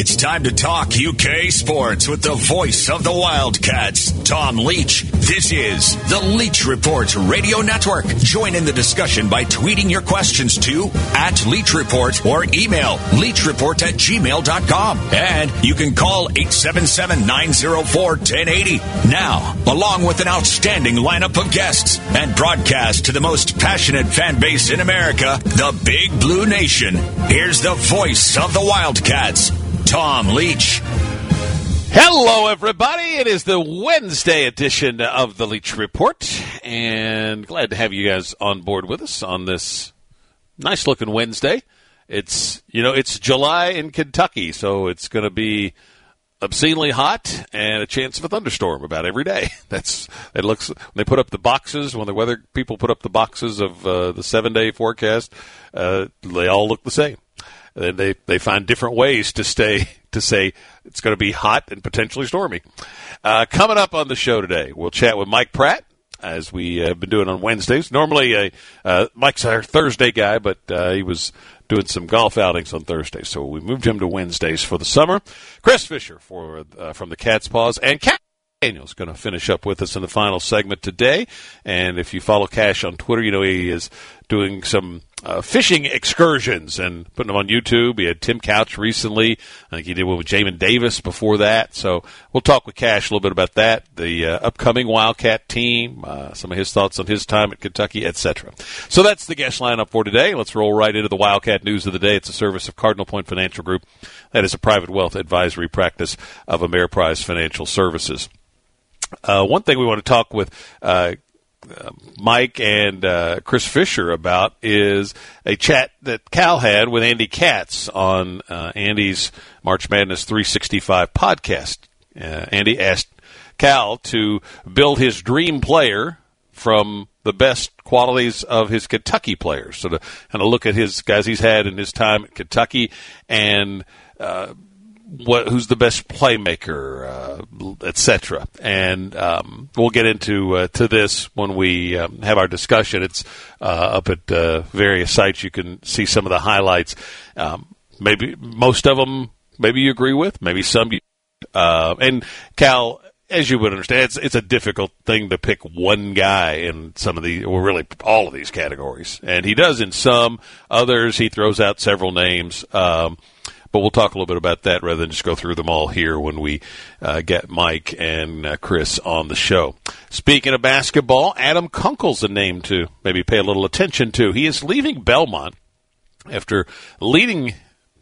It's time to talk UK sports with the voice of the Wildcats, Tom Leach. This is the Leach Report Radio Network. Join in the discussion by tweeting your questions to at Leach Report or email leachreport at gmail.com. And you can call 877-904-1080. Now, along with an outstanding lineup of guests and broadcast to the most passionate fan base in America, the Big Blue Nation. Here's the voice of the Wildcats, Tom Leach. Hello, everybody. It is the Wednesday edition of the Leach Report, and glad to have you guys on board with us on this nice looking Wednesday. It's, you know, it's July in Kentucky, so it's going to be obscenely hot and a chance of a thunderstorm about every day. That's it looks when they put up the boxes when the weather people put up the boxes of uh, the seven day forecast, uh, they all look the same. They they find different ways to stay to say it's going to be hot and potentially stormy. Uh, coming up on the show today, we'll chat with Mike Pratt as we uh, have been doing on Wednesdays. Normally, uh, uh, Mike's our Thursday guy, but uh, he was doing some golf outings on Thursday, so we moved him to Wednesdays for the summer. Chris Fisher for uh, from the Kash's Paws and Cat. Daniel's going to finish up with us in the final segment today. And if you follow Kash on Twitter, you know he is doing some uh, fishing excursions and putting them on YouTube. He had Tim Couch recently. I think he did one with Jamin Davis before that. So we'll talk with Kash a little bit about that, the uh, upcoming Wildcat team, uh, some of his thoughts on his time at Kentucky, etc. So that's the guest lineup for today. Let's roll right into the Wildcat news of the day. It's a service of Cardinal Point Financial Group. That is a private wealth advisory practice of Ameriprise Financial Services. Uh, one thing we want to talk with uh, Mike and uh, Chris Fisher about is a chat that Cal had with Andy Katz on uh, Andy's March Madness 365 podcast. Uh, Andy asked Cal to build his dream player from the best qualities of his Kentucky players. So to kind of look at his guys he's had in his time at Kentucky and uh, what who's the best playmaker, uh, etc. And um, we'll get into uh, to this when we um, have our discussion. It's uh, up at uh, various sites. You can see some of the highlights. Um, maybe most of them, maybe you agree with. Maybe some. You, uh, and Cal, as you would understand, it's, it's a difficult thing to pick one guy in some of the, or really all of these categories. And he does in some. Others, he throws out several names. Um, but we'll talk a little bit about that rather than just go through them all here when we uh, get Mike and uh, Chris on the show. Speaking of basketball, Adam Kunkel's a name to maybe pay a little attention to. He is leaving Belmont after leading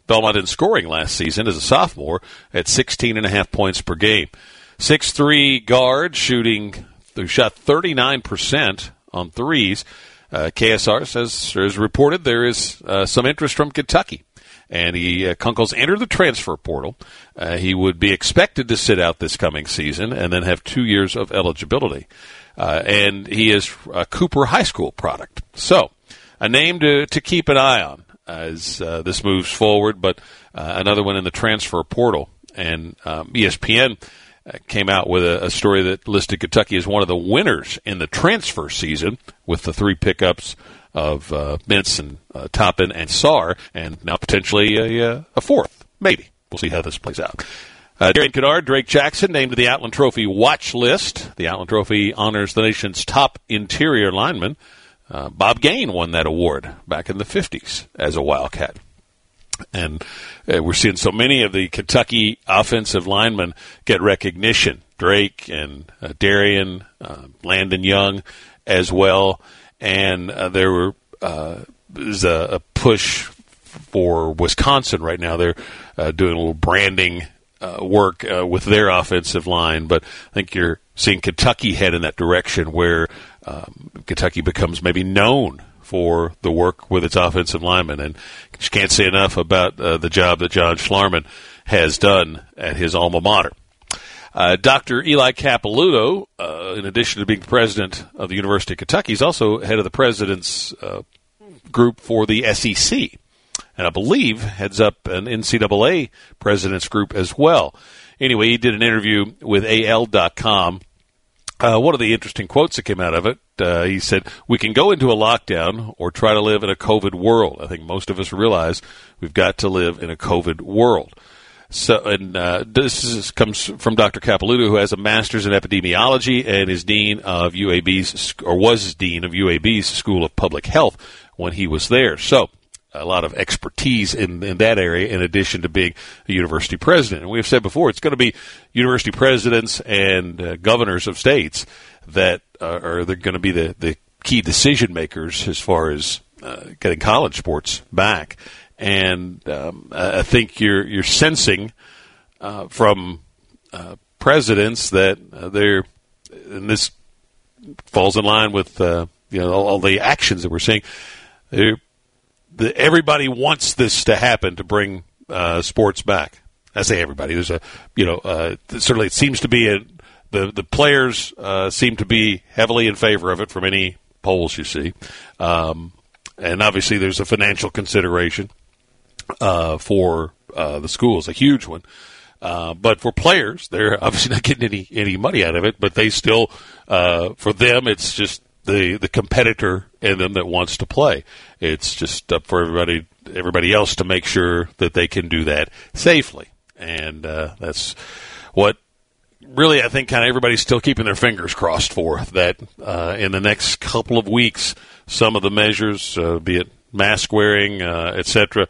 Belmont in scoring last season as a sophomore at 16 and a half points per game. 6'3 guard shooting, who shot 39% on threes. Uh, KSR says, as reported, there is uh, some interest from Kentucky and he uh, Kunkel's entered the transfer portal. Uh, he would be expected to sit out this coming season and then have two years of eligibility. Uh, and he is a Cooper High School product. So, a name to, to keep an eye on as uh, this moves forward, but uh, another one in the transfer portal. And um, ESPN came out with a, a, story that listed Kentucky as one of the winners in the transfer season with the three pickups of uh, and uh, Toppin and Sarr, and now potentially a, uh, a fourth, maybe. We'll see how this plays out. Uh, Darian Kinnard, Drake Jackson named to the Outland Trophy watch list. The Outland Trophy honors the nation's top interior lineman. Uh, Bob Gain won that award back in the 50s as a Wildcat. And uh, we're seeing so many of the Kentucky offensive linemen get recognition. Drake and uh, Darian, uh, Landon Young as well and uh, there were uh, a, a, push for Wisconsin right now. They're uh, doing a little branding work with their offensive line, but I think you're seeing Kentucky head in that direction where um, Kentucky becomes maybe known for the work with its offensive linemen, and just can't say enough about uh, the job that John Schlarman has done at his alma mater. Uh, Dr. Eli Capilouto, uh, in addition to being president of the University of Kentucky, is also head of the president's uh, group for the SEC. And I believe heads up an NCAA president's group as well. Anyway, he did an interview with AL.com. Uh, one of the interesting quotes that came out of it, uh, he said, We can go into a lockdown or try to live in a COVID world. I think most of us realize we've got to live in a COVID world. So, and uh, this is, comes from Dr. Capilouto, who has a master's in epidemiology and is dean of UAB's, or was dean of UAB's School of Public Health when he was there. So, a lot of expertise in, in that area in addition to being a university president. And we've said before, it's going to be university presidents and uh, governors of states that uh, are they're going to be the, the key decision makers as far as uh, getting college sports back. And um, I think you're you're sensing uh, from uh, presidents that uh, they're and this falls in line with you know all, all, the actions that we're seeing. The, everybody wants this to happen to bring uh, sports back. I say everybody. There's a you know certainly it seems to be a the the players seem to be heavily in favor of it from any polls you see. Um, and obviously there's a financial consideration uh, for uh, the schools, a huge one. Uh, but for players, they're obviously not getting any any money out of it. But they still, uh, for them, it's just the the competitor in them that wants to play. It's just up for everybody everybody else to make sure that they can do that safely, and uh, that's what really I think kind of everybody's still keeping their fingers crossed for that uh, in the next couple of weeks some of the measures, uh, be it mask wearing, uh, etc.,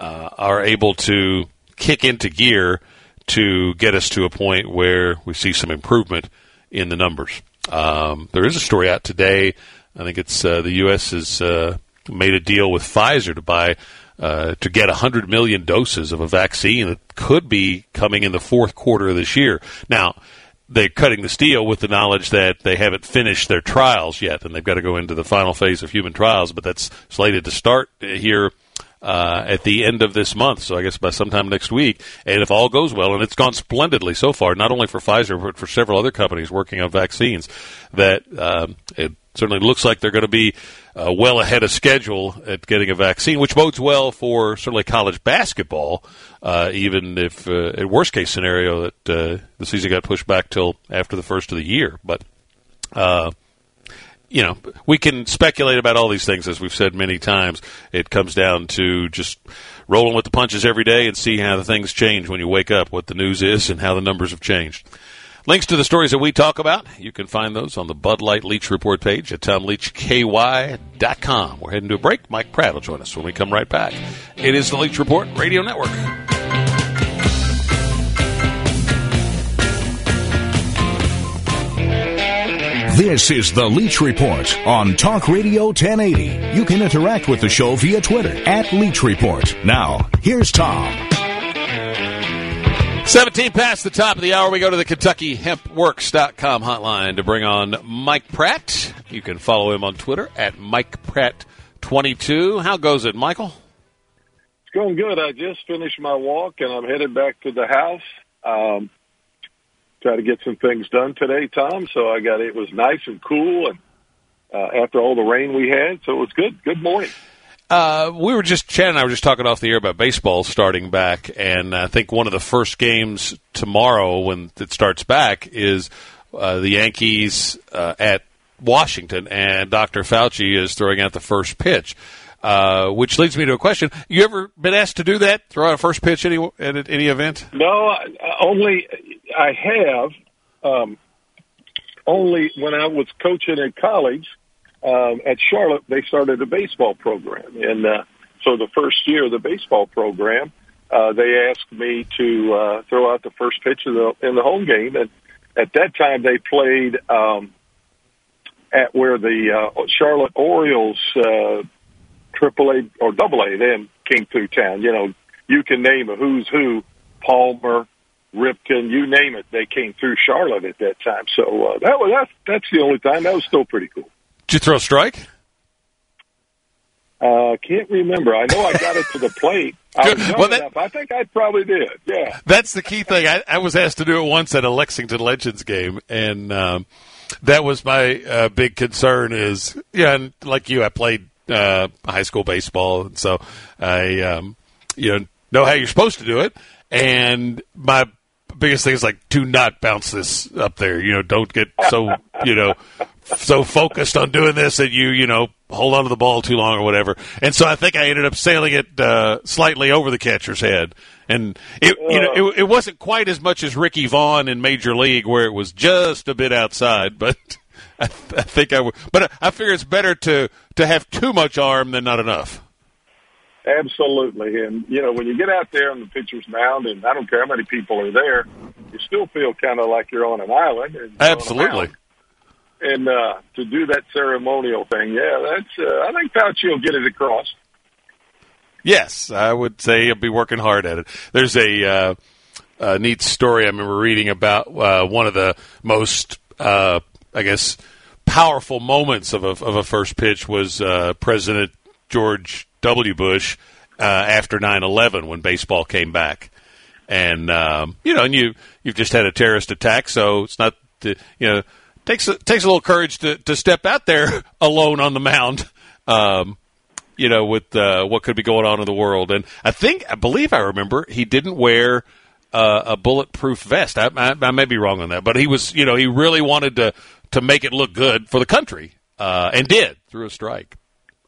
uh, are able to kick into gear to get us to a point where we see some improvement in the numbers. Um, there is a story out today. I think it's uh, the U.S. has uh, made a deal with Pfizer to buy uh, to get 100 million doses of a vaccine that could be coming in the fourth quarter of this year. Now, they're cutting this deal with the knowledge that they haven't finished their trials yet, and they've got to go into the final phase of human trials. But that's slated to start here uh, at the end of this month, so I guess by sometime next week. And if all goes well, and it's gone splendidly so far, not only for Pfizer but for several other companies working on vaccines, that um, it certainly looks like they're going to be uh, well ahead of schedule at getting a vaccine, which bodes well for certainly college basketball. Uh, even if, uh, in worst case scenario, that uh, the season got pushed back till after the first of the year, but. You know, we can speculate about all these things, as we've said many times. It comes down to just rolling with the punches every day and see how the things change when you wake up, what the news is, and how the numbers have changed. Links to the stories that we talk about, you can find those on the Bud Light Leach Report page at TomLeachKY.com. We're heading to a break. Mike Pratt will join us when we come right back. It is the Leach Report Radio Network. This is the Leach Report on Talk Radio 1080. You can interact with the show via Twitter at Leach Report. Now, here's Tom. 17 past the top of the hour, we go to the KentuckyHempWorks.com hotline to bring on Mike Pratt. You can follow him on Twitter at Mike Pratt22. How goes it, Michael? It's going good. I just finished my walk and I'm headed back to the house. Um, try to get some things done today, Tom. So I got it was nice and cool and uh, after all the rain we had, so it was good. Good morning. Uh, we were just Chad and I were just talking off the air about baseball starting back, and I think one of the first games tomorrow when it starts back is uh, the Yankees uh, at Washington, and Dr. Fauci is throwing out the first pitch. Uh, which leads me to a question: You ever been asked to do that? Throw out a first pitch any at any event? No, only I have. Um, only when I was coaching at college um, at Charlotte, they started a baseball program. And uh, so the first year of the baseball program, uh, they asked me to uh, throw out the first pitch of the, in the home game. And at that time, they played um, at where the uh, Charlotte Orioles uh, Triple A or Double A then came through town. You know, you can name a who's who, Palmer, Ripken, you name it. They came through Charlotte at that time. So uh, that was that's that's the only time. That was still pretty cool. Did you throw a strike? Uh, can't remember. I know I got it to the plate. I well, that. I think I probably did. Yeah. That's the key thing. I, I was asked to do it once at a Lexington Legends game, and um, that was my uh, big concern. Is yeah, and like you, I played uh, high school baseball, and so I um, you know know how you're supposed to do it. And my biggest thing is like, do not bounce this up there. You know, don't get so you know so focused on doing this that you you know hold on to the ball too long or whatever. And so I think I ended up sailing it uh, slightly over the catcher's head. And it you know it, it wasn't quite as much as Ricky Vaughn in Major League where it was just a bit outside, but. I, th- I think I would, but I figure it's better to to have too much arm than not enough. Absolutely, and you know when you get out there on the pitcher's mound, and I don't care how many people are there, you still feel kind of like you're on an island. And Absolutely. And uh, to do that ceremonial thing, yeah, that's. Uh, I think Fauci will get it across. Yes, I would say he'll be working hard at it. There's a, uh, a neat story I remember reading about uh, one of the most, uh, I guess, powerful moments of a, of a first pitch was uh, President George W. Bush uh, after 9/11 when baseball came back, and um, you know, and you you've just had a terrorist attack, so it's not you know takes a, takes a little courage to to step out there alone on the mound. Um, you know, with uh, what could be going on in the world, and I think I believe I remember he didn't wear uh, a bulletproof vest. I, I, I may be wrong on that, but he was, you know, he really wanted to to make it look good for the country, uh, and did through a strike.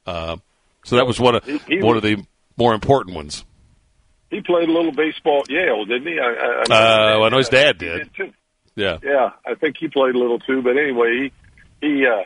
Uh, so that was one of He- one of the more important ones. He played a little baseball at Yale, didn't he? I, I, Uh, I know his dad did. too. Yeah, Yeah, I think he played a little too. But anyway, he he uh,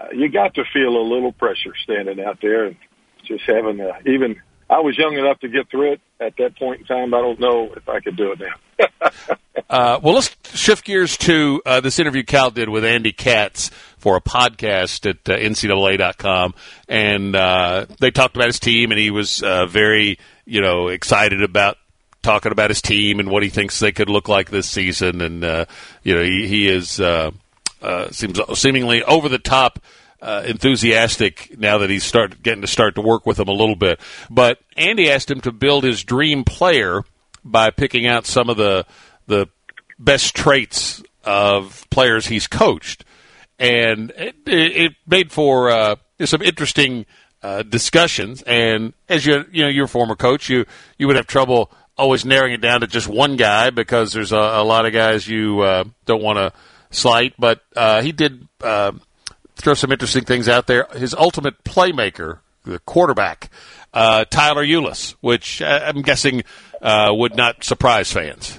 uh, you got to feel a little pressure standing out there and just having uh, even. I was young enough to get through it at that point in time. I don't know if I could do it now. Uh, well, let's shift gears to uh, this interview Cal did with Andy Katz for a podcast at uh, NCAA.com, and uh, they talked about his team, and he was uh, very, you know, excited about talking about his team and what he thinks they could look like this season, and uh, you know, he, he is uh, seems seemingly over the top. Uh, enthusiastic now that he's start getting to start to work with them a little bit, but Andy asked him to build his dream player by picking out some of the the best traits of players he's coached, and it, it made for uh, some interesting uh, discussions. And as you you know, your former coach, you you would have trouble always narrowing it down to just one guy because there's a, a lot of guys you uh, don't want to slight. But uh, he did uh, throw some interesting things out there. His ultimate playmaker, the quarterback, uh, Tyler Ulis, which uh, I'm guessing uh, would not surprise fans.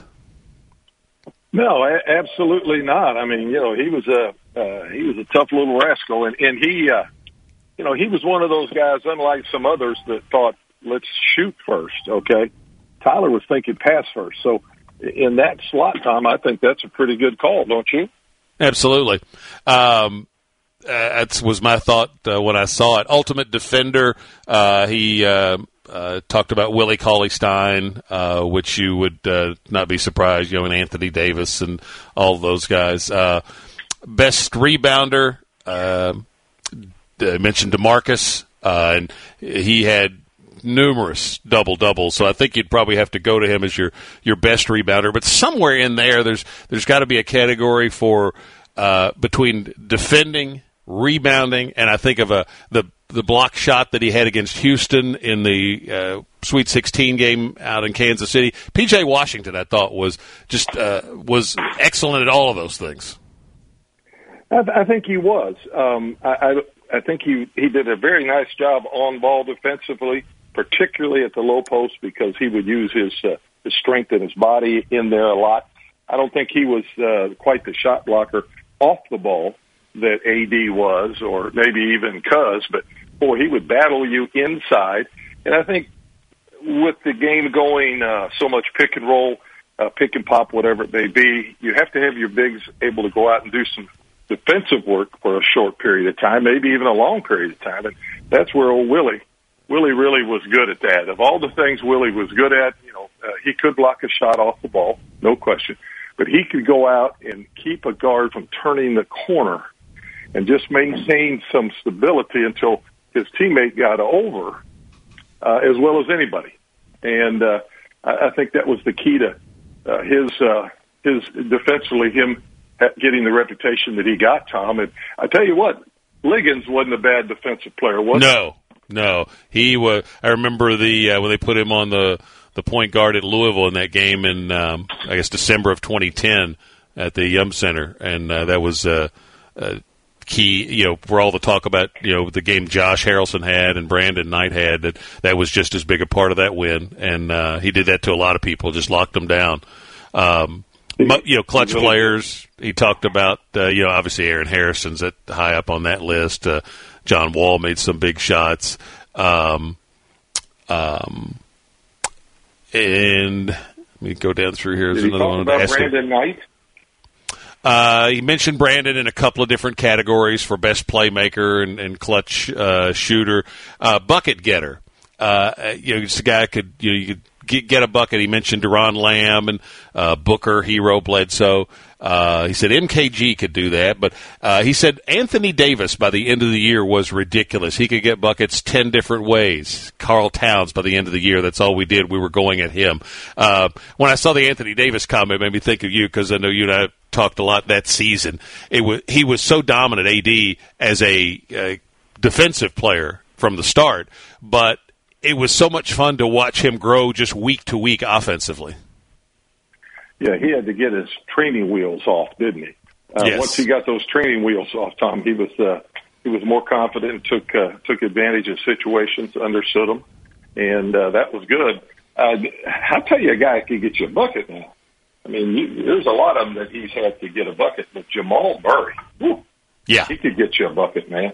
No, a- absolutely not. I mean, you know, he was a uh, he was a tough little rascal, and and he, uh, you know, he was one of those guys, unlike some others that thought, let's shoot first. Okay, Tyler was thinking pass first. So in that slot time, I think that's a pretty good call, don't you? Absolutely. Um, that was my thought uh, when I saw it. Ultimate Defender. Uh, he uh, uh, talked about Willie Cauley Stein, uh, which you would uh, not be surprised, you know, and Anthony Davis and all those guys. Uh, best rebounder. Uh, I mentioned Demarcus, uh, and he had numerous double doubles. So I think you'd probably have to go to him as your your best rebounder. But somewhere in there, there's there's got to be a category for uh, between defending, rebounding, and I think of a the the block shot that he had against Houston in the uh, Sweet 16 game out in Kansas City. PJ Washington, I thought was just uh, was excellent at all of those things. I, I think he was. Um, I, I, I think he he did a very nice job on ball defensively, particularly at the low post because he would use his uh, his strength and his body in there a lot. I don't think he was uh, quite the shot blocker off the ball that AD was, or maybe even Cuz, but boy, he would battle you inside. And I think with the game going uh, so much pick and roll, uh, pick and pop, whatever it may be, you have to have your bigs able to go out and do some defensive work for a short period of time, maybe even a long period of time. And that's where old Willie, Willie really was good at that. Of all the things Willie was good at, you know, uh, he could block a shot off the ball, no question. But he could go out and keep a guard from turning the corner and just maintained some stability until his teammate got over, uh, as well as anybody. And uh, I, I think that was the key to uh, his uh, his defensively him getting the reputation that he got. Tom, and I tell you what, Liggins wasn't a bad defensive player, was he? No, no, he was. I remember the uh, when they put him on the the point guard at Louisville in that game in um, I guess December of 2010 at the Yum Center, and uh, that was uh, uh, key, you know, for all the talk about, you know, the game Josh Harrelson had and Brandon Knight had, that that was just as big a part of that win. And uh, he did that to a lot of people, just locked them down. Um, you know, clutch players. He talked about, uh, you know, obviously Aaron Harrison's at high up on that list. Uh, John Wall made some big shots. Um, um, and let me go down through here. There's another one. About Brandon Knight. Uh, he mentioned Brandon in a couple of different categories for best playmaker and, and clutch uh, shooter, uh, bucket getter. Uh, you know, this guy could you know you could get, get a bucket. He mentioned Doron Lamb and uh, Booker, Herro, Bledsoe. Uh, he said MKG could do that, but uh, he said Anthony Davis by the end of the year was ridiculous. He could get buckets ten different ways. Karl Towns by the end of the year, that's all we did. We were going at him. Uh, when I saw the Anthony Davis comment, made me think of you because I know you and I talked a lot that season. It was he was so dominant, AD, as a, a defensive player from the start, but it was so much fun to watch him grow just week to week offensively. Yeah, he had to get his training wheels off, didn't he? Uh, yes. Once he got those training wheels off, Tom, he was uh, he was more confident and took uh, took advantage of situations, understood them, and uh, that was good. Uh, I'll tell you, a guy could get you a bucket now. I mean, you, there's a lot of them that he's had to get a bucket, but Jamal Murray, whew, yeah, he could get you a bucket, man.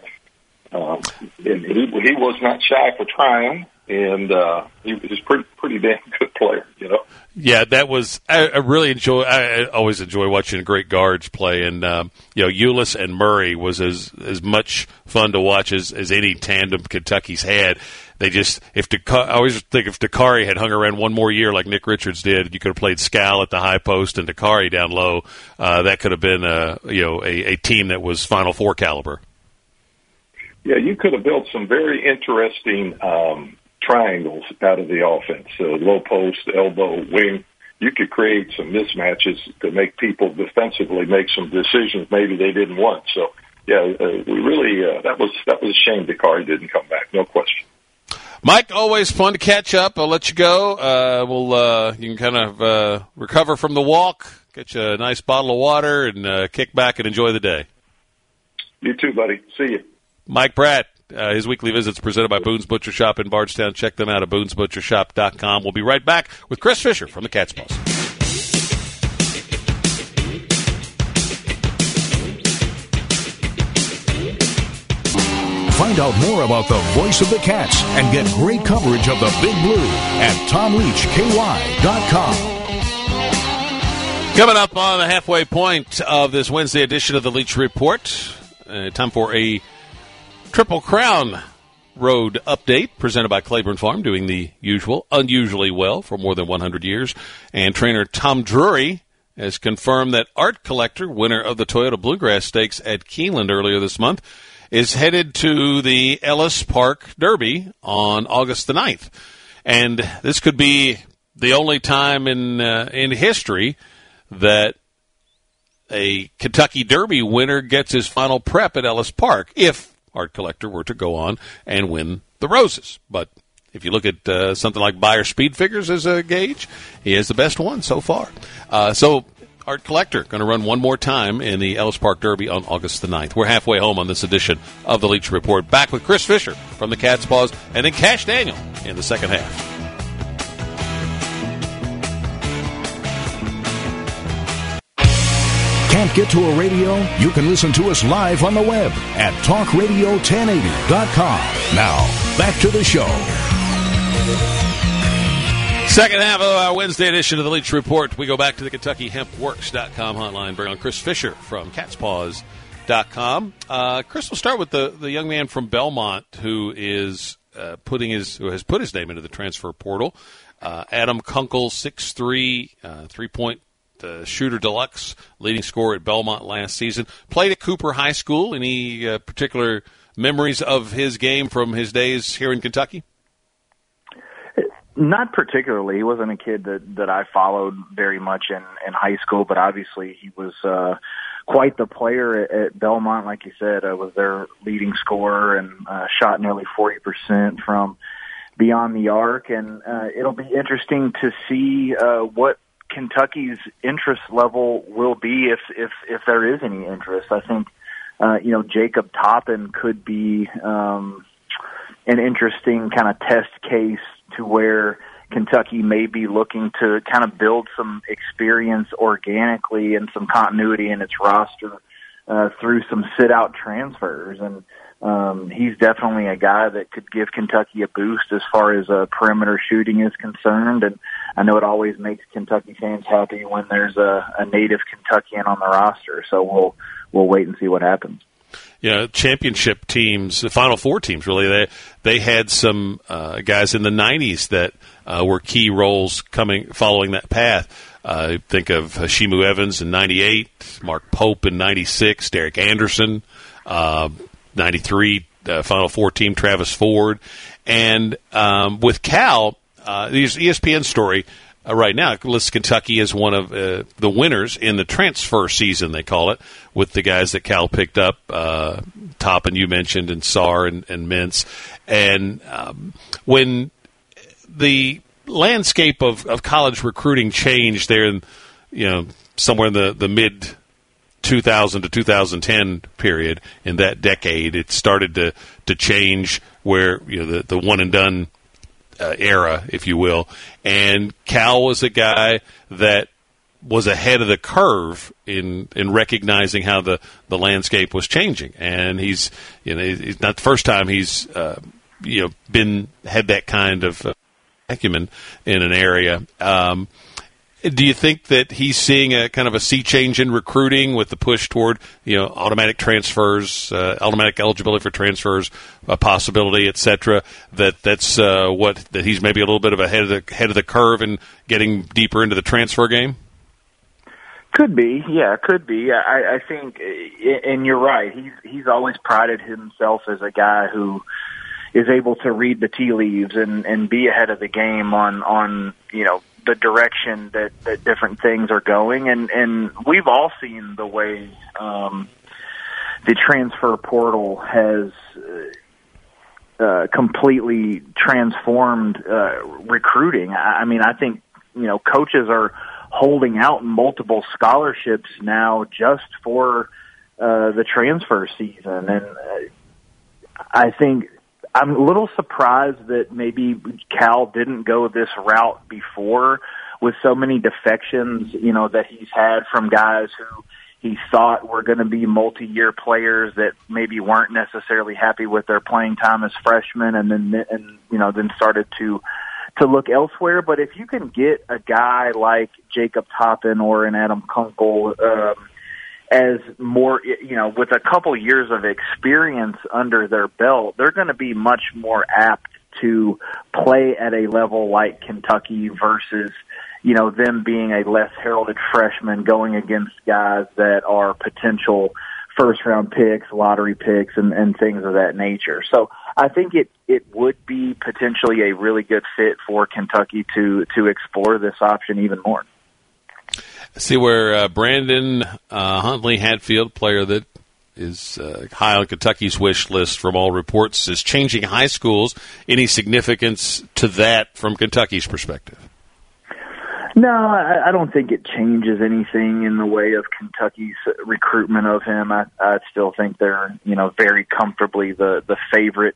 Um, and he he was not shy for trying and uh, he was pretty pretty damn good player, you know. Yeah, that was. I, I really enjoy. I, I always enjoy watching great guards play, and um, you know, Ulis and Murray was as as much fun to watch as, as any tandem Kentucky's had. They just if Dakari, I always think if Dakari had hung around one more year like Nick Richards did, you could have played Skal at the high post and Dakari down low. Uh, that could have been a you know a, a team that was Final Four caliber. Yeah, you could have built some very interesting um, triangles out of the offense, uh, low post, elbow, wing. You could create some mismatches to make people defensively make some decisions maybe they didn't want. So, yeah, uh, we really uh, that was that was a shame Dakari didn't come back, no question. Mike, always fun to catch up. I'll let you go. Uh, we'll uh, you can kind of uh, recover from the walk, get you a nice bottle of water, and uh, kick back and enjoy the day. You too, buddy. See you. Mike Pratt. Uh, his weekly visits presented by Boone's Butcher Shop in Bardstown. Check them out at boonesbutchershop.com. We'll be right back with Chris Fisher from the Cat's Paws. Find out more about the voice of the Cats and get great coverage of the Big Blue at TomLeachKY.com. Coming up on the halfway point of this Wednesday edition of the Leach Report, uh, time for a Triple Crown Road update presented by Claiborne Farm, doing the usual, unusually well for more than 100 years. And trainer Tom Drury has confirmed that Art Collector, winner of the Toyota Bluegrass Stakes at Keeneland earlier this month, is headed to the Ellis Park Derby on August the 9th. And this could be the only time in uh, in history that a Kentucky Derby winner gets his final prep at Ellis Park, if art collector were to go on and win the roses. But if you look at uh, something like Beyer Speed Figures as a gauge, he has the best one so far. Uh, so Art Collector going to run one more time in the Ellis Park Derby on August the 9th. We're halfway home on this edition of the Leach Report. Back with Chris Fisher from the Cat's Paws and then Kash Daniel in the second half. Can't get to a radio? You can listen to us live on the web at talkradio1080.com. Now, back to the show. Second half of our Wednesday edition of the Leach Report, we go back to the KentuckyHempWorks.com hotline. Bring on Chris Fisher from CatsPaws.com. Uh, Chris, we'll start with the, the young man from Belmont who is uh, putting his who has put his name into the transfer portal. Uh, Adam Kunkel, 6'3", uh, the shooter deluxe, leading scorer at Belmont last season. Played at Cooper High School. Any uh, particular memories of his game from his days here in Kentucky? Not particularly. He wasn't a kid that that I followed very much in in high school, but obviously he was uh, quite the player at, Belmont. Like you said, uh, was their leading scorer and uh, shot nearly forty percent from beyond the arc. And uh, it'll be interesting to see uh, what Kentucky's interest level will be if if if there is any interest. I think uh, you know, Jacob Toppin could be um, an interesting kind of test case to where Kentucky may be looking to kind of build some experience organically and some continuity in its roster uh, through some sit out transfers. And um, he's definitely a guy that could give Kentucky a boost as far as uh, perimeter shooting is concerned. And I know it always makes Kentucky fans happy when there's a, a native Kentuckian on the roster. So we'll we'll wait and see what happens know, championship teams, the Final Four teams, really, they they had some uh, guys in the '90s that uh, were key roles coming following that path. Uh, think of Heshimu Evans in '98, Mark Pope in '96, Derek Anderson, '93 uh, Final Four team, Travis Ford, and um, with Cal, uh, ESPN story uh, right now lists Kentucky as one of uh, the winners in the transfer season. They call it with the guys that Cal picked up, uh, Toppin you mentioned, and Sarr and, and Mintz. And um, when the landscape of, of college recruiting changed there, in, you know, somewhere in the the mid 2000 to 2010 period in that decade, it started to to change where you know the the one and done uh, era, if you will. And Cal was a guy that was ahead of the curve in in recognizing how the, the landscape was changing. And he's you know it's not the first time he's uh, you know been had that kind of uh, acumen in an area. Um, do you think that he's seeing a kind of a sea change in recruiting with the push toward you know automatic transfers, uh, automatic eligibility for transfers, a possibility, etc. That that's uh, what that he's maybe a little bit of ahead of the head of the curve and getting deeper into the transfer game. Could be, yeah, could be. I, I think, and you're right. He's he's always prided himself as a guy who is able to read the tea leaves and and be ahead of the game on on you know the direction that, that different things are going. And, and we've all seen the way um, the transfer portal has uh, uh, completely transformed uh, recruiting. I, I mean, I think, you know, coaches are holding out multiple scholarships now just for uh, the transfer season. And uh, I think I'm a little surprised that maybe Cal didn't go this route before with so many defections, you know, that he's had from guys who he thought were going to be multi-year players that maybe weren't necessarily happy with their playing time as freshmen and then and you know then started to to look elsewhere. But if you can get a guy like Jacob Toppin or an Adam Kunkel um as more, you know, with a couple years of experience under their belt, they're going to be much more apt to play at a level like Kentucky versus, you know, them being a less heralded freshman going against guys that are potential first round picks, lottery picks, and, and things of that nature. So I think it, it would be potentially a really good fit for Kentucky to, to explore this option even more see where uh, Brandon uh, Huntley Hatfield, player that is uh, high on Kentucky's wish list from all reports, is changing high schools. Any significance to that from Kentucky's perspective? No, I, I don't think it changes anything in the way of Kentucky's recruitment of him. I, I still think they're, you know, very comfortably the the favorite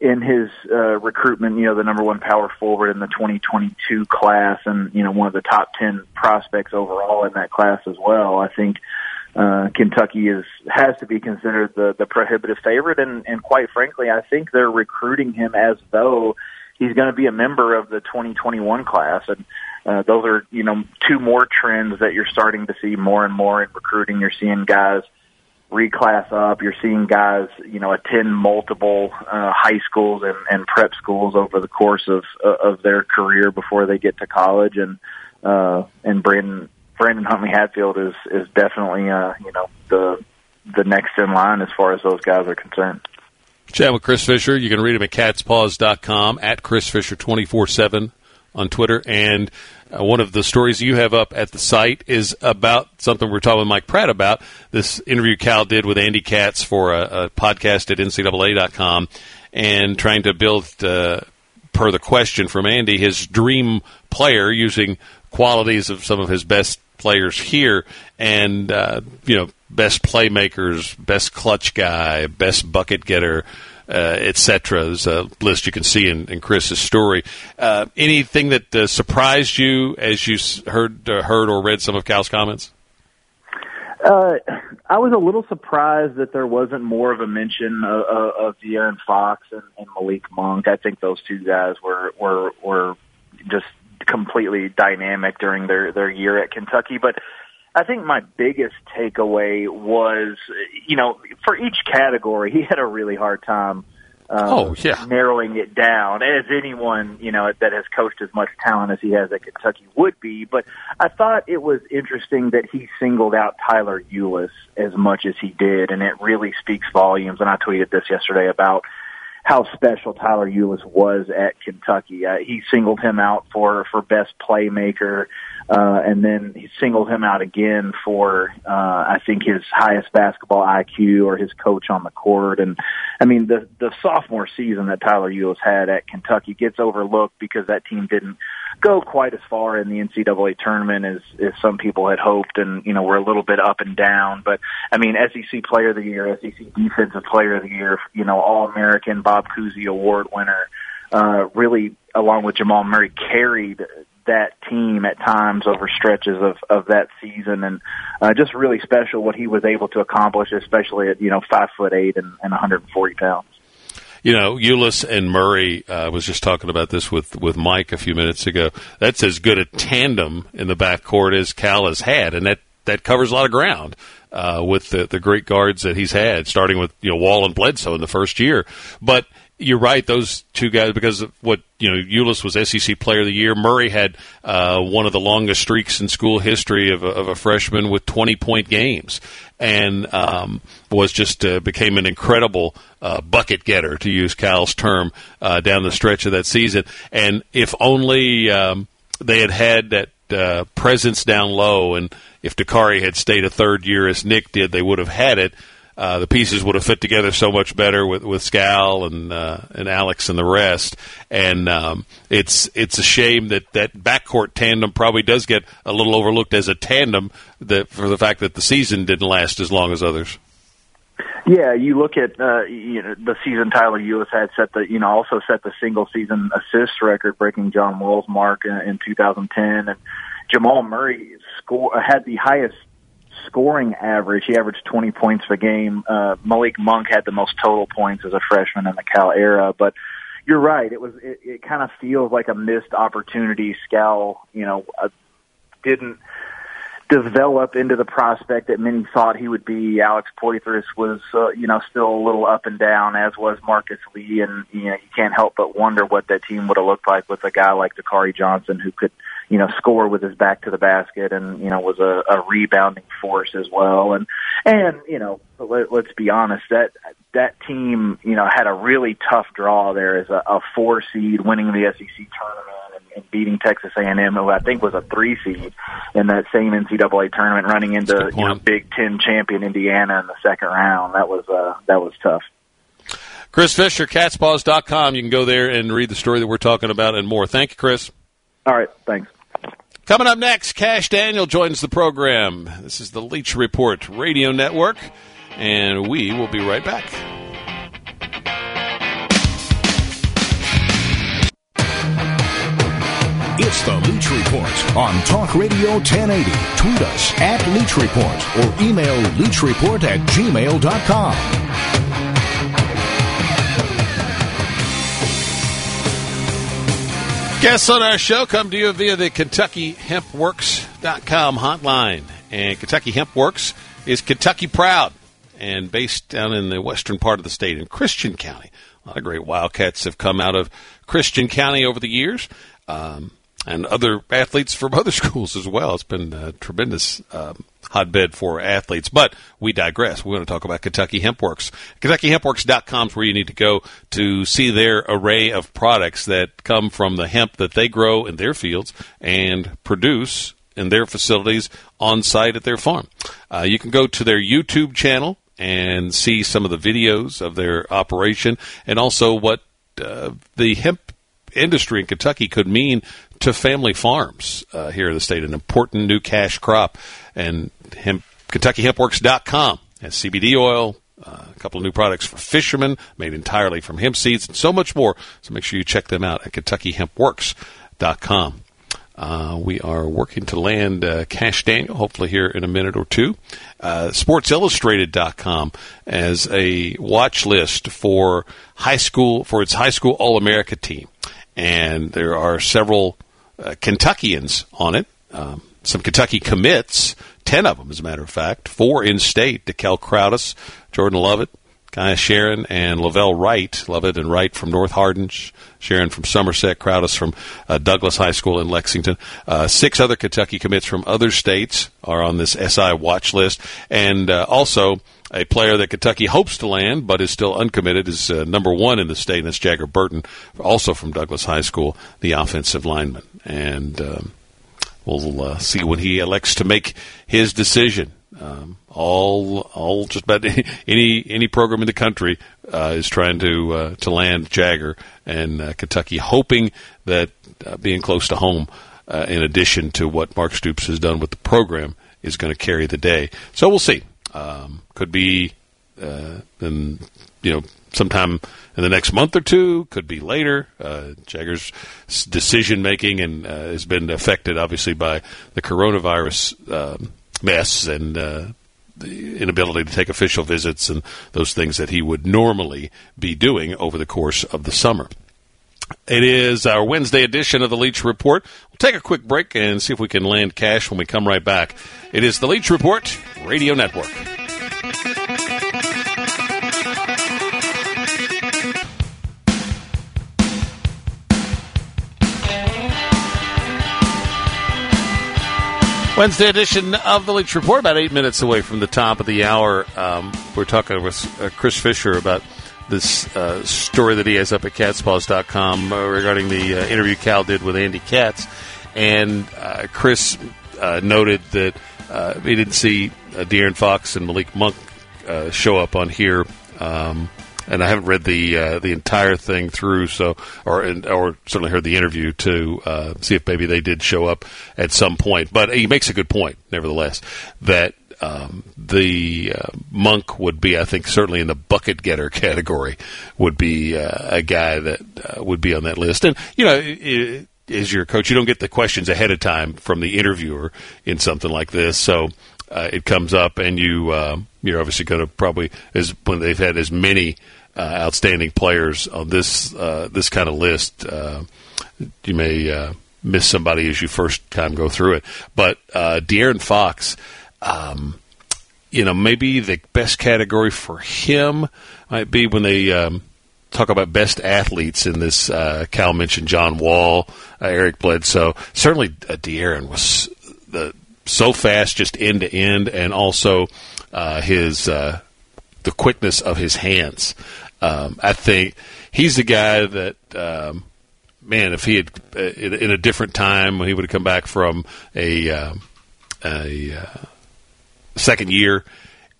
in his uh, recruitment, you know, the number one power forward in the 2022 class, and you know, one of the top 10 prospects overall in that class as well. I think uh, Kentucky is has to be considered the the prohibitive favorite, and and quite frankly, I think they're recruiting him as though he's going to be a member of the 2021 class, and uh, those are you know two more trends that you're starting to see more and more in recruiting. You're seeing guys reclass up. You're seeing guys, you know, attend multiple uh, high schools and, and prep schools over the course of uh, of their career before they get to college. And uh, and Brandon Brandon Huntley Hatfield is is definitely uh, you know the the next in line as far as those guys are concerned. Chat with Chris Fisher. You can read him at catspaws.com, at Chris Fisher 24 7 on Twitter. And uh, one of the stories you have up at the site is about something we're talking with Mike Pratt about. This interview Cal did with Andy Katz for a, a podcast at NCAA.com and trying to build, uh, per the question from Andy, his dream player using qualities of some of his best players here. And, uh, you know, best playmakers, best clutch guy, best bucket getter, etc. There's a list you can see in, in Chris's story. Uh, anything that uh, surprised you as you heard uh, heard or read some of Cal's comments? Uh, I was a little surprised that there wasn't more of a mention of, of, of De'Aaron Fox and, and Malik Monk. I think those two guys were were were just completely dynamic during their their year at Kentucky. But I think my biggest takeaway was, you know, for each category, he had a really hard time. Uh, oh yeah, narrowing it down as anyone you know that has coached as much talent as he has at Kentucky would be. But I thought it was interesting that he singled out Tyler Ulis as much as he did, and it really speaks volumes. And I tweeted this yesterday about how special Tyler Ulis was at Kentucky. Uh, he singled him out for for best playmaker, uh, and then he singled him out again for uh, I think his highest basketball IQ or his coach on the court. And I mean the the sophomore season that Tyler Ulis had at Kentucky gets overlooked because that team didn't go quite as far in the NCAA tournament as, as some people had hoped, and you know we're a little bit up and down. But I mean, SEC Player of the Year, SEC Defensive Player of the Year, you know, All American, Bob Cousy Award winner, uh, really along with Jamal Murray carried that team at times over stretches of of that season, and uh, just really special what he was able to accomplish, especially at you know five foot eight and, and 140 pounds you know, Ulis and Murray. Uh, I uh, was just talking about this with with Mike a few minutes ago. That's as good a tandem in the backcourt as Cal has had, and that that covers a lot of ground. Uh, with the, the great guards that he's had, starting with you know Wall and Bledsoe in the first year, but you're right; those two guys, because of what you know, Ulis was SEC Player of the Year. Murray had uh, one of the longest streaks in school history of a, of a freshman with 20 point games, and um, was just uh, became an incredible uh, bucket getter, to use Cal's term, uh, down the stretch of that season. And if only um, they had had that uh, presence down low, and if Dakari had stayed a third year as Nick did, they would have had it uh, the pieces would have fit together so much better with with Skal and uh, and Alex and the rest. And um, it's it's a shame that that backcourt tandem probably does get a little overlooked as a tandem that for the fact that the season didn't last as long as others. Yeah, you look at uh, you know the season Tyler had set the you know also set the single season assist record, breaking John Wall's mark in, in 2010, and Jamal Murray score had the highest scoring average, he averaged 20 points per game. Uh, Malik Monk had the most total points as a freshman in the Cal era, but you're right. It was, it, it kind of feels like a missed opportunity. Skal, you know, uh, didn't develop into the prospect that many thought he would be. Alex Poythress was, uh, you know, still a little up and down, as was Marcus Lee, and you know, you can't help but wonder what that team would have looked like with a guy like Dakari Johnson, who could, you know, score with his back to the basket, and you know, was a, a rebounding force as well. And and you know, let, let's be honest, that that team, you know, had a really tough draw there as a, a four seed, winning the SEC tournament and beating Texas A&M, who I think was a three seed in that same NCAA tournament, running into you know Big Ten champion Indiana in the second round. That was uh, that was tough. Chris Fisher, catspaws.com. You can go there and read the story that we're talking about and more. Thank you, Chris. All right, thanks. Coming up next, Kash Daniel joins the program. This is the Leach Report Radio Network, and we will be right back. It's the Leach Report on Talk Radio 1080. Tweet us at Leach Report or email leachreport at gmail.com. Guests on our show come to you via the KentuckyHempWorks.com hotline. And Kentucky Hemp Works is Kentucky proud and based down in the western part of the state in Christian County. A lot of great Wildcats have come out of Christian County over the years. Um, and other athletes from other schools as well. It's been a tremendous um, hotbed for athletes. But we digress. We want to talk about Kentucky Hempworks. KentuckyHempworks.com is where you need to go to see their array of products that come from the hemp that they grow in their fields and produce in their facilities on site at their farm. Uh, you can go to their YouTube channel and see some of the videos of their operation and also what uh, the hemp industry in Kentucky could mean to family farms uh, here in the state, an important new cash crop, and hemp KentuckyHempWorks.com has CBD oil, uh, a couple of new products for fishermen made entirely from hemp seeds, and so much more. So make sure you check them out at KentuckyHempWorks.com. Uh, we are working to land uh, Kash Daniel, hopefully here in a minute or two. Uh, SportsIllustrated.com as a watch list for high school for its high school All America team, and there are several uh, Kentuckians on it. Um, some Kentucky commits, ten of them, as a matter of fact, four in state: DeKel Crowdus, Jordan Lovett, Kaiya Sheron, and Lavelle Wright. Lovett and Wright from North Hardin, Sheron from Somerset, Crowdus from uh, Douglas High School in Lexington. Uh, six other Kentucky commits from other states are on this SI watch list, and uh, also a player that Kentucky hopes to land but is still uncommitted is uh, number one in the state, and that's Jager Burton, also from Douglas High School, the offensive lineman. And um, we'll uh, see when he elects to make his decision. Um, all, all, just about any any program in the country uh, is trying to uh, to land Jager and uh, Kentucky, hoping that uh, being close to home, uh, in addition to what Mark Stoops has done with the program, is going to carry the day. So we'll see. Um, could be, uh, you know, sometime in the next month or two. Could be later. Jager's decision making and has been affected, obviously, by the coronavirus. Um, mess and uh, the inability to take official visits and those things that he would normally be doing over the course of the summer. It is our Wednesday edition of the Leach Report. We'll take a quick break and see if we can land Kash when we come right back. It is the Leach Report Radio Network. Wednesday edition of the Leach Report, about eight minutes away from the top of the hour. Um, we're talking with uh, Chris Fisher about this uh, story that he has up at catspause.com uh, regarding the uh, interview Cal did with Andy Katz. And uh, Chris uh, noted that he didn't see De'Aaron Fox and Malik Monk show up on here. Um, and I haven't read the uh, the entire thing through, so or or certainly heard the interview to uh, see if maybe they did show up at some point. But he makes a good point, nevertheless, that um, the uh, Monk would be, I think, certainly in the bucket getter category, would be uh, a guy that uh, would be on that list. And you know. As your coach, you don't get the questions ahead of time from the interviewer in something like this. So uh, it comes up, and you uh, you're obviously going to probably as when they've had as many outstanding players on this uh, this kind of list. Uh, you may uh, miss somebody as you first time go through it, but uh, De'Aaron Fox. Um, you know, maybe the best category for him might be when they um, talk about best athletes in this. Uh, Cal mentioned John Wall, uh, Eric Bledsoe. Certainly, uh, De'Aaron was the so fast, just end to end, and also uh, his uh, the quickness of his hands. Um, I think he's the guy that, um, man, if he had uh, in, a different time when he would have come back from a, uh, a uh, second year,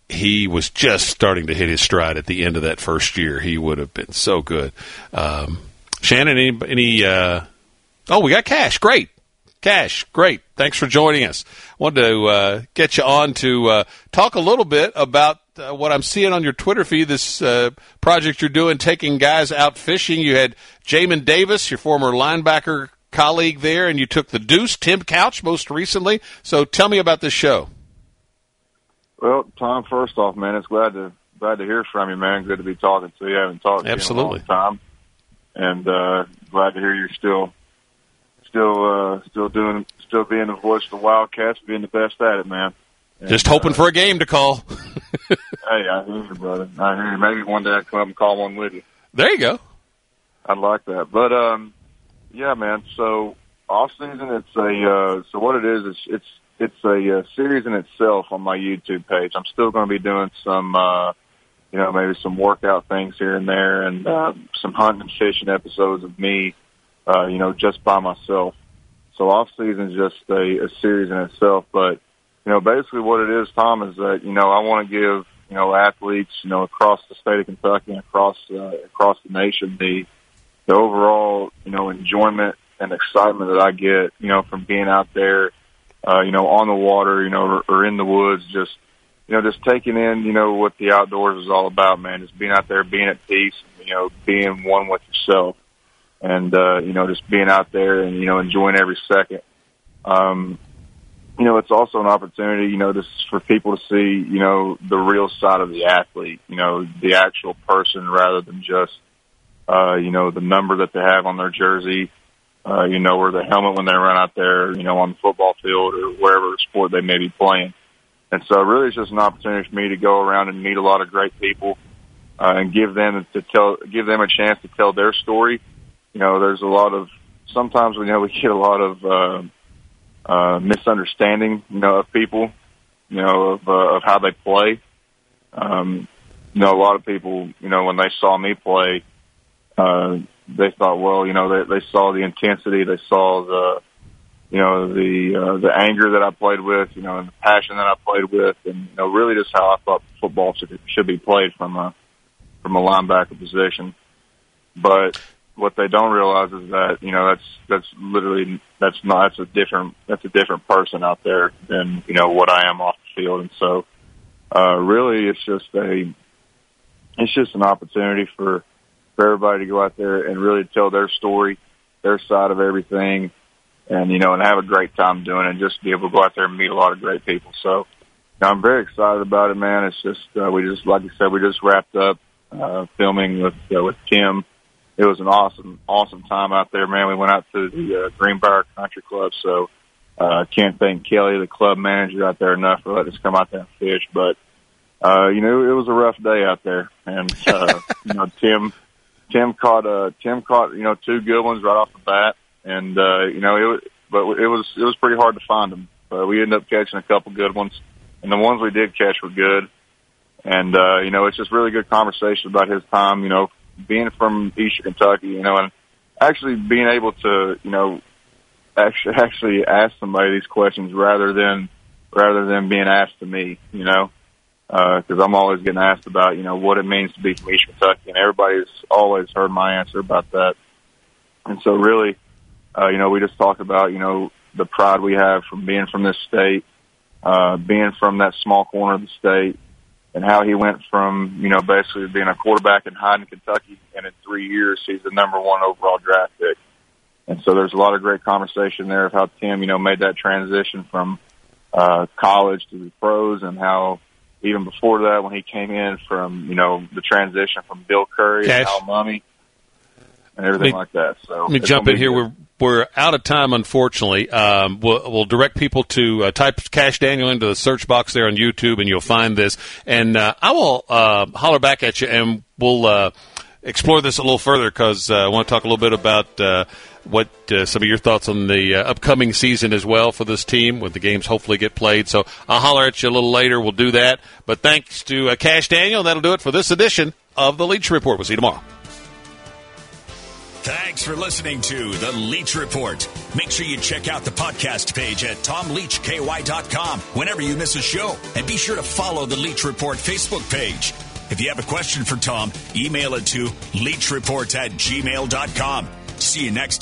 he was just starting to hit his stride at the end of that first year. He would have been so good. Um, Shannon, any, any uh, oh, we got Kash. Great. Kash, great. Thanks for joining us. Wanted to uh, get you on to uh, talk a little bit about uh, what I'm seeing on your Twitter feed, this uh, project you're doing, taking guys out fishing. You had Jamin Davis, your former linebacker colleague there, and you took the Deuce, Tim Couch, most recently. So tell me about this show. Well, Tom, first off, man, it's glad to glad to hear from you, man. Good to be talking to you. I haven't talked to Absolutely. you in a long time, and uh, glad to hear you're still still uh, still doing still being the voice of the Wildcats, being the best at it, man. And, Just hoping uh, for a game to call. hey, I hear you, brother. I hear you. Maybe one day I come and call one with you. There you go. I'd like that. But um, yeah, man. So off season, it's a uh, so what it is is it's it's a uh, series in itself on my YouTube page. I'm still going to be doing some, uh, you know, maybe some workout things here and there, and uh, some hunting and fishing episodes of me, uh, you know, just by myself. So off season is just a, a series in itself, but you know, basically what it is, Tom, is that, you know, I want to give, you know, athletes, you know, across the state of Kentucky and across, uh, across the nation the, the overall, you know, enjoyment and excitement that I get, you know, from being out there, uh, you know, on the water, you know, or, or in the woods, just, you know, just taking in, you know, what the outdoors is all about, man. Just being out there, being at peace, you know, being one with yourself, and uh, you know, just being out there and you know, enjoying every second. Um, you know, it's also an opportunity, you know, just for people to see, you know, the real side of the athlete, you know, the actual person rather than just, uh, you know, the number that they have on their jersey, uh, you know, or the helmet when they run out there, you know, on the football field or wherever sport they may be playing. And so really it's just an opportunity for me to go around and meet a lot of great people, uh, and give them to tell, give them a chance to tell their story. You know, there's a lot of, sometimes we know we get a lot of, uh, uh, misunderstanding, you know, of people, you know, of, uh, of how they play. Um, you know, a lot of people, you know, when they saw me play, uh, they thought, well, you know, they, they saw the intensity, they saw the, you know, the, uh, the anger that I played with, you know, and the passion that I played with, and, you know, really just how I thought football should, should be played from a, from a linebacker position. But what they don't realize is that you know that's that's literally that's not that's a different that's a different person out there than you know what I am off the field, and so uh, really it's just a it's just an opportunity for for everybody to go out there and really tell their story, their side of everything, and you know and have a great time doing it, and just be able to go out there and meet a lot of great people. So. I'm very excited about it, man. It's just uh, we just like I said, we just wrapped up uh, filming with uh, with Tim it was an awesome, awesome time out there, man. We went out to the uh, Greenbrier Country Club, so uh, can't thank Kelly, the club manager out there, enough for letting us come out there and fish. But uh, you know, it was a rough day out there, and uh, you know, Tim, Tim caught uh, Tim caught you know two good ones right off the bat, and uh, you know, it was, but it was it was pretty hard to find them. But we ended up catching a couple good ones, and the ones we did catch were good. And uh, you know, it's just really good conversation about his time. You know, being from Eastern Kentucky, you know, and actually being able to, you know, actually actually ask somebody these questions rather than rather than being asked to me, you know, because uh, I'm always getting asked about, you know, what it means to be from Eastern Kentucky, and everybody's always heard my answer about that. And so, really, uh, you know, we just talked about, you know, the pride we have from being from this state, uh, being from that small corner of the state, and how he went from, you know, basically being a quarterback in Hyden, Kentucky, and in three years he's the number one overall draft pick. And so there's a lot of great conversation there of how Tim, you know, made that transition from uh, college to the pros, and how even before that, when he came in from, you know, the transition from Bill Curry Kash. and Hal Mumme and everything Me- like that. So Let me jump in here. good. We're we're out of time, unfortunately. Um, we'll, we'll direct people to uh, type Kash Daniel into the search box there on YouTube, and you'll find this. And uh, I will uh, holler back at you, and we'll uh, explore this a little further because uh, I want to talk a little bit about uh, what some of your thoughts on the upcoming season as well for this team when the games hopefully get played. So I'll holler at you a little later. We'll do that. But thanks to Kash Daniel, that'll do it for this edition of the Leach Report. We'll see you tomorrow. Thanks for listening to The Leach Report. Make sure you check out the podcast page at tomleachky.com whenever you miss a show. And be sure to follow the Leach Report Facebook page. If you have a question for Tom, email it to leachreport at gmail.com. See you next